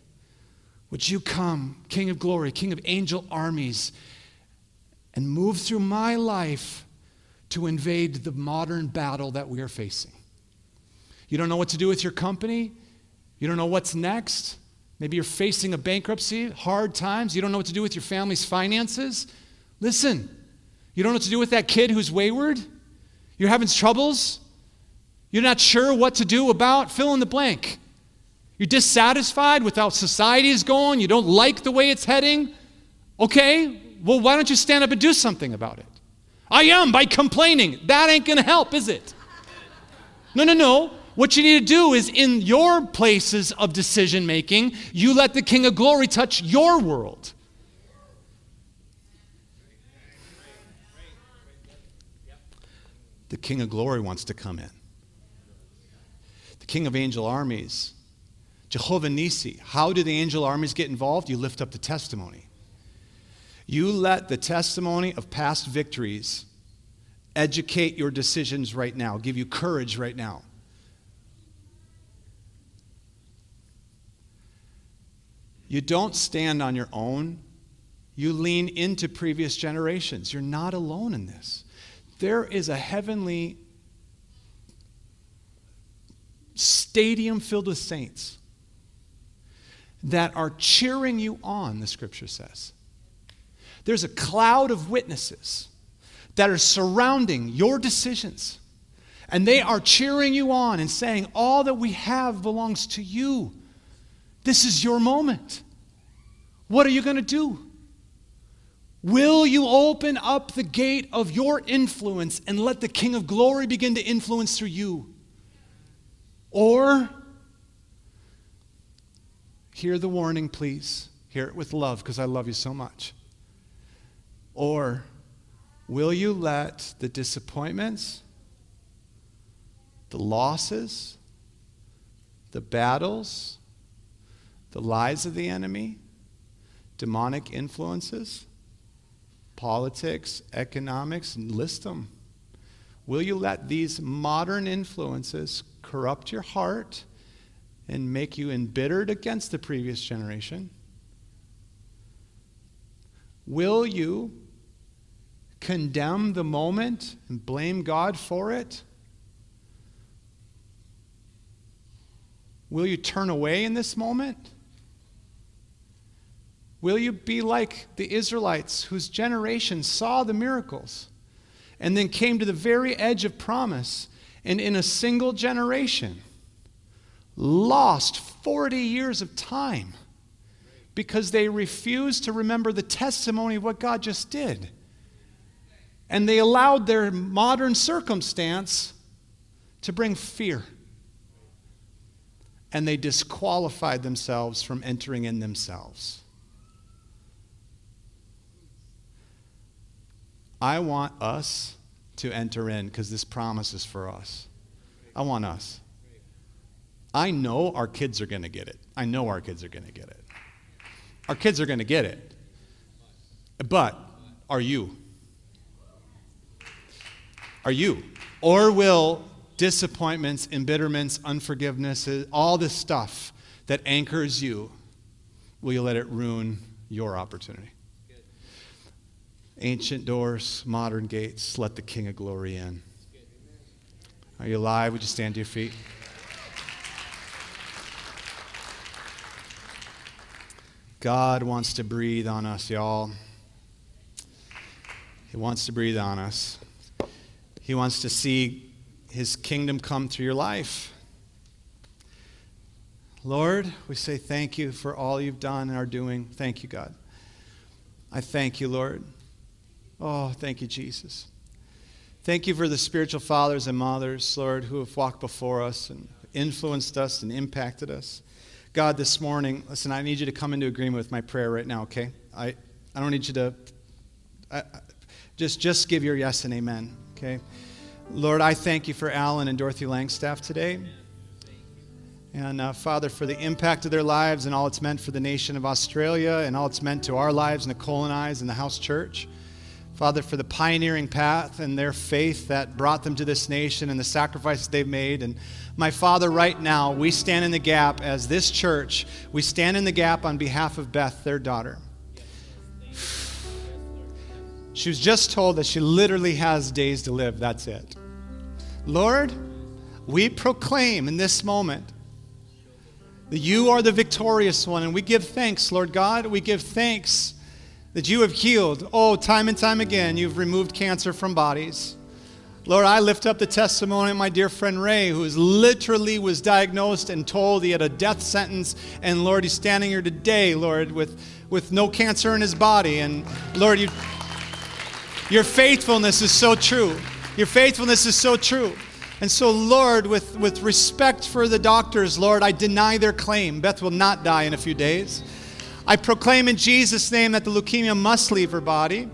would you come, King of glory, King of angel armies, and move through my life to invade the modern battle that we are facing? You don't know what to do with your company? You don't know what's next? Maybe you're facing a bankruptcy, hard times. You don't know what to do with your family's finances. Listen, you don't know what to do with that kid who's wayward. You're having troubles. You're not sure what to do about fill in the blank. You're dissatisfied with how society is going. You don't like the way it's heading. Okay, well, why don't you stand up and do something about it? I am by complaining. That ain't going to help, is it? No, no, no. What you need to do is in your places of decision making, you let the King of Glory touch your world. The King of Glory wants to come in. The King of Angel Armies, Jehovah Nisi. How do the angel armies get involved? You lift up the testimony. You let the testimony of past victories educate your decisions right now, give you courage right now. You don't stand on your own. You lean into previous generations. You're not alone in this. There is a heavenly stadium filled with saints that are cheering you on, the scripture says. There's a cloud of witnesses that are surrounding your decisions, and they are cheering you on and saying, All that we have belongs to you. This is your moment. What are you going to do? Will you open up the gate of your influence and let the King of Glory begin to influence through you? Or, hear the warning, please. Hear it with love because I love you so much. Or, will you let the disappointments, the losses, the battles, the lies of the enemy, demonic influences, politics, economics, list them. Will you let these modern influences corrupt your heart and make you embittered against the previous generation? Will you condemn the moment and blame God for it? Will you turn away in this moment? Will you be like the Israelites whose generation saw the miracles and then came to the very edge of promise and in a single generation lost 40 years of time because they refused to remember the testimony of what God just did? And they allowed their modern circumstance to bring fear. And they disqualified themselves from entering in themselves. I want us to enter in because this promise is for us. I want us. I know our kids are going to get it. I know our kids are going to get it. Our kids are going to get it. But are you? Are you? Or will disappointments, embitterments, unforgiveness, all this stuff that anchors you, will you let it ruin your opportunity? Ancient doors, modern gates, let the King of Glory in. Are you alive? Would you stand to your feet? God wants to breathe on us, y'all. He wants to breathe on us. He wants to see his kingdom come through your life. Lord, we say thank you for all you've done and are doing. Thank you, God. I thank you, Lord. Oh, thank you, Jesus. Thank you for the spiritual fathers and mothers, Lord, who have walked before us and influenced us and impacted us. God, this morning, listen, I need you to come into agreement with my prayer right now, okay? I, I don't need you to I, just, just give your yes and amen, okay? Lord, I thank you for Alan and Dorothy Langstaff today. And uh, Father, for the impact of their lives and all it's meant for the nation of Australia and all it's meant to our lives, Nicole and I's in the house church. Father, for the pioneering path and their faith that brought them to this nation and the sacrifices they've made. And my Father, right now, we stand in the gap as this church. We stand in the gap on behalf of Beth, their daughter. She was just told that she literally has days to live. That's it. Lord, we proclaim in this moment that you are the victorious one, and we give thanks, Lord God. We give thanks that you have healed. Oh, time and time again, you've removed cancer from bodies. Lord, I lift up the testimony of my dear friend Ray, who is literally was diagnosed and told he had a death sentence. And Lord, he's standing here today, Lord, with, with no cancer in his body. And Lord, you, your faithfulness is so true. Your faithfulness is so true. And so, Lord, with, with respect for the doctors, Lord, I deny their claim. Beth will not die in a few days. I proclaim in Jesus' name that the leukemia must leave her body.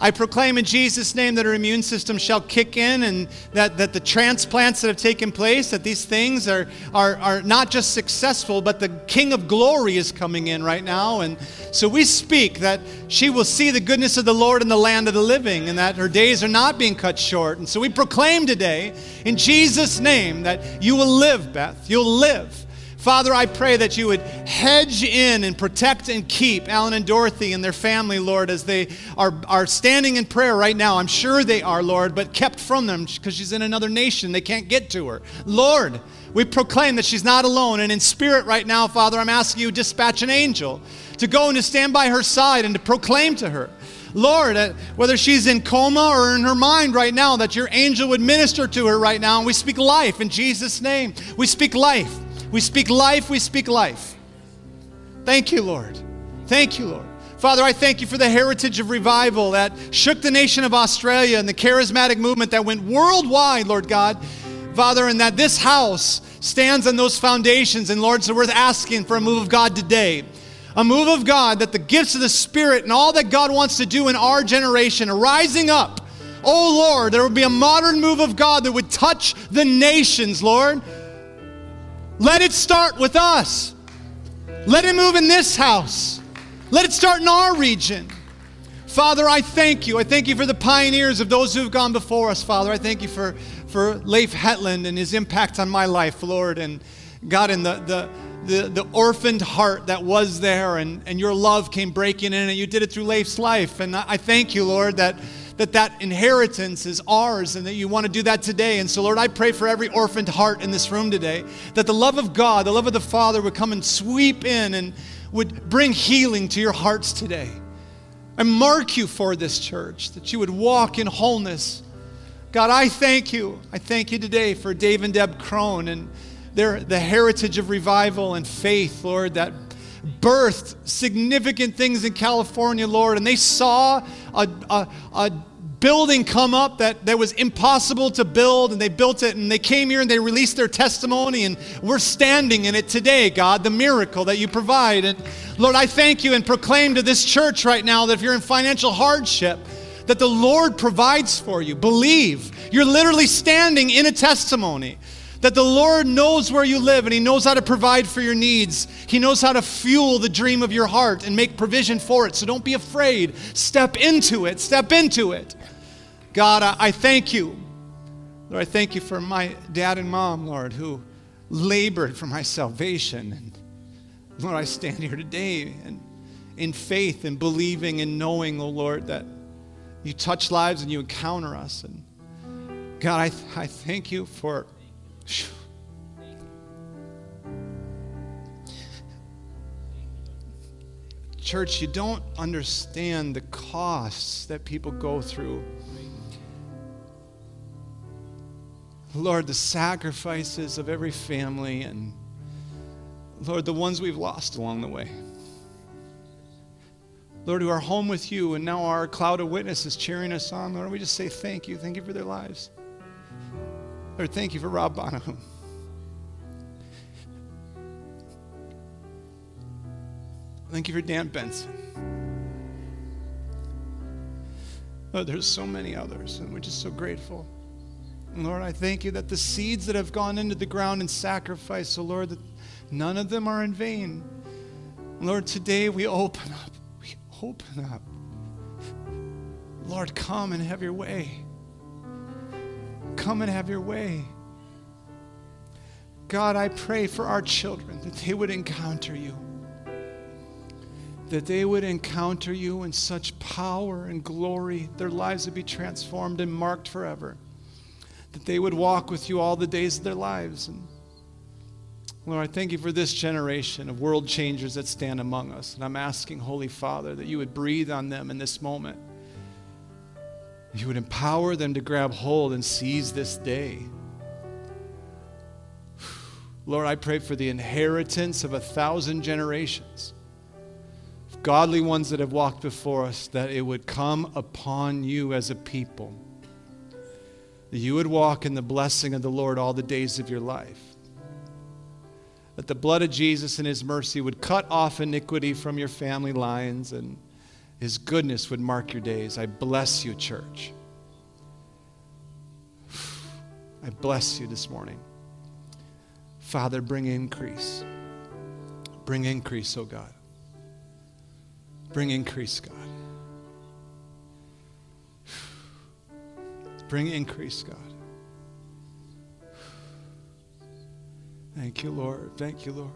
I proclaim in Jesus' name that her immune system shall kick in and that, that the transplants that have taken place, that these things are, are, are not just successful, but the King of glory is coming in right now. And so we speak that she will see the goodness of the Lord in the land of the living and that her days are not being cut short. And so we proclaim today in Jesus' name that you will live, Beth. You'll live. Father, I pray that you would hedge in and protect and keep Alan and Dorothy and their family, Lord, as they are, are standing in prayer right now. I'm sure they are, Lord, but kept from them because she's in another nation. They can't get to her. Lord, we proclaim that she's not alone. And in spirit right now, Father, I'm asking you to dispatch an angel to go and to stand by her side and to proclaim to her. Lord, uh, whether she's in coma or in her mind right now, that your angel would minister to her right now. And we speak life in Jesus' name. We speak life. We speak life, we speak life. Thank you, Lord. Thank you, Lord. Father, I thank you for the heritage of revival that shook the nation of Australia and the charismatic movement that went worldwide, Lord God. Father, and that this house stands on those foundations. And Lord, so we're asking for a move of God today. A move of God that the gifts of the Spirit and all that God wants to do in our generation are rising up. Oh Lord, there would be a modern move of God that would touch the nations, Lord. Let it start with us. Let it move in this house. Let it start in our region. Father, I thank you. I thank you for the pioneers of those who have gone before us, Father. I thank you for, for Leif Hetland and his impact on my life, Lord. And God, and the, the, the, the orphaned heart that was there, and, and your love came breaking in, and you did it through Leif's life. And I thank you, Lord, that that that inheritance is ours and that you want to do that today. And so, Lord, I pray for every orphaned heart in this room today that the love of God, the love of the Father would come and sweep in and would bring healing to your hearts today. I mark you for this church, that you would walk in wholeness. God, I thank you. I thank you today for Dave and Deb Crone and their, the heritage of revival and faith, Lord, that birthed significant things in California, Lord, and they saw a, a, a building come up that, that was impossible to build, and they built it, and they came here and they released their testimony, and we're standing in it today, God, the miracle that you provide. And Lord, I thank you and proclaim to this church right now that if you're in financial hardship, that the Lord provides for you. Believe. You're literally standing in a testimony that the Lord knows where you live and He knows how to provide for your needs. He knows how to fuel the dream of your heart and make provision for it. So don't be afraid. Step into it. Step into it. God, I, I thank you. Lord, I thank you for my dad and mom, Lord, who labored for my salvation. And Lord, I stand here today and in faith and believing and knowing, oh Lord, that you touch lives and you encounter us. And God, I, I thank you for Church, you don't understand the costs that people go through. Lord, the sacrifices of every family, and Lord, the ones we've lost along the way. Lord, who are home with you, and now our cloud of witnesses cheering us on. Lord, we just say thank you. Thank you for their lives. Lord, thank you for Rob Bonham. Thank you for Dan Benson. Lord, there's so many others, and we're just so grateful. Lord, I thank you that the seeds that have gone into the ground and sacrificed, so Lord, that none of them are in vain. Lord, today we open up. We open up. Lord, come and have your way. Come and have your way. God, I pray for our children that they would encounter you. That they would encounter you in such power and glory, their lives would be transformed and marked forever. That they would walk with you all the days of their lives. And Lord, I thank you for this generation of world changers that stand among us. And I'm asking, Holy Father, that you would breathe on them in this moment. You would empower them to grab hold and seize this day. Lord, I pray for the inheritance of a thousand generations, godly ones that have walked before us, that it would come upon you as a people. That you would walk in the blessing of the Lord all the days of your life. That the blood of Jesus and his mercy would cut off iniquity from your family lines and his goodness would mark your days. I bless you, church. I bless you this morning. Father, bring increase. Bring increase, oh God. Bring increase, God. Bring increase, God. Thank you, Lord. Thank you, Lord.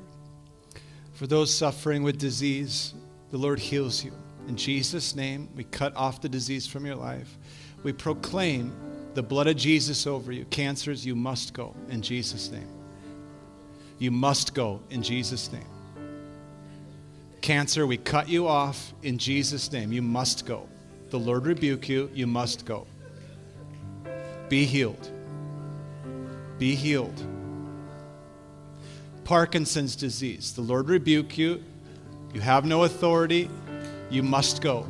For those suffering with disease, the Lord heals you. In Jesus' name, we cut off the disease from your life. We proclaim the blood of Jesus over you. Cancers, you must go in Jesus' name. You must go in Jesus' name. Cancer, we cut you off in Jesus' name. You must go. The Lord rebuke you. You must go. Be healed. Be healed. Parkinson's disease. The Lord rebuke you. You have no authority. You must go.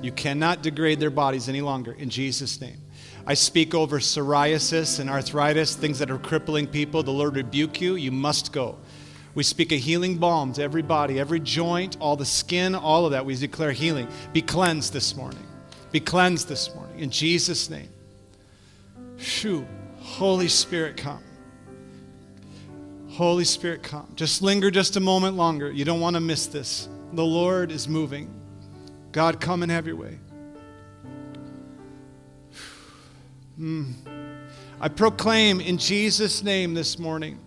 You cannot degrade their bodies any longer in Jesus' name. I speak over psoriasis and arthritis, things that are crippling people. The Lord rebuke you. You must go. We speak a healing balm to every body, every joint, all the skin, all of that. We declare healing. Be cleansed this morning. Be cleansed this morning. In Jesus' name. Shoo. Holy Spirit, come. Holy Spirit, come. Just linger just a moment longer. You don't want to miss this. The Lord is moving. God, come and have your way. Mm. I proclaim in Jesus' name this morning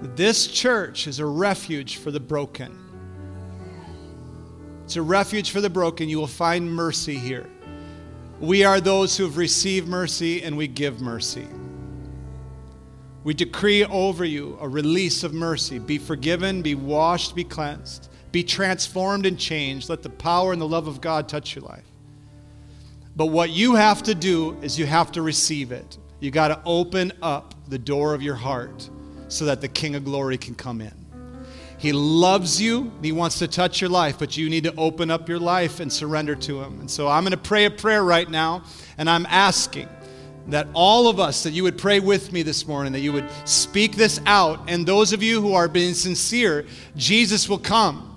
that this church is a refuge for the broken. It's a refuge for the broken. You will find mercy here. We are those who have received mercy and we give mercy. We decree over you a release of mercy. Be forgiven, be washed, be cleansed, be transformed and changed. Let the power and the love of God touch your life. But what you have to do is you have to receive it. You got to open up the door of your heart so that the King of Glory can come in. He loves you. He wants to touch your life, but you need to open up your life and surrender to Him. And so I'm going to pray a prayer right now, and I'm asking that all of us, that you would pray with me this morning, that you would speak this out. And those of you who are being sincere, Jesus will come.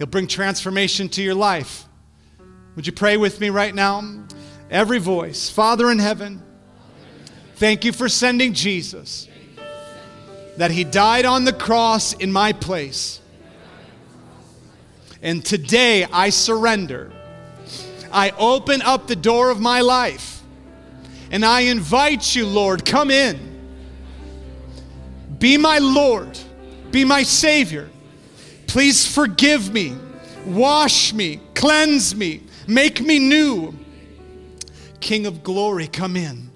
He'll bring transformation to your life. Would you pray with me right now? Every voice. Father in heaven, thank you for sending Jesus, that he died on the cross in my place. And today I surrender. I open up the door of my life and I invite you, Lord, come in. Be my Lord, be my Savior. Please forgive me, wash me, cleanse me, Make me new. King of glory, come in.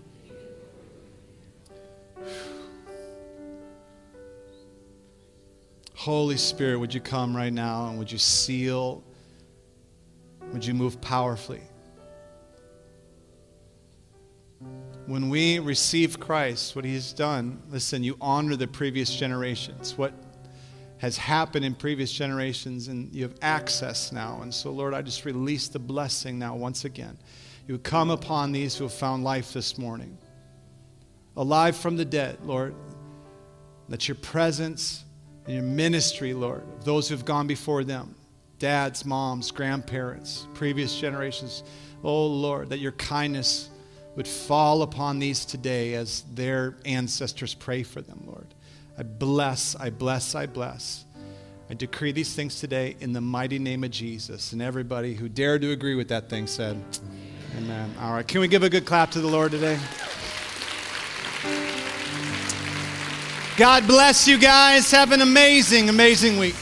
Holy Spirit, would you come right now and would you seal? Would you move powerfully? When we receive Christ, what He's done, listen, you honor the previous generations. What has happened in previous generations, and you have access now. And so, Lord, I just release the blessing now once again. You come upon these who have found life this morning, alive from the dead, Lord, that your presence and your ministry, Lord, of those who have gone before them, dads, moms, grandparents, previous generations, oh Lord, that your kindness would fall upon these today as their ancestors pray for them, Lord. I bless, I bless, I bless. I decree these things today in the mighty name of Jesus. And everybody who dared to agree with that thing said, Amen. All right, can we give a good clap to the Lord today? God bless you guys. Have an amazing, amazing week.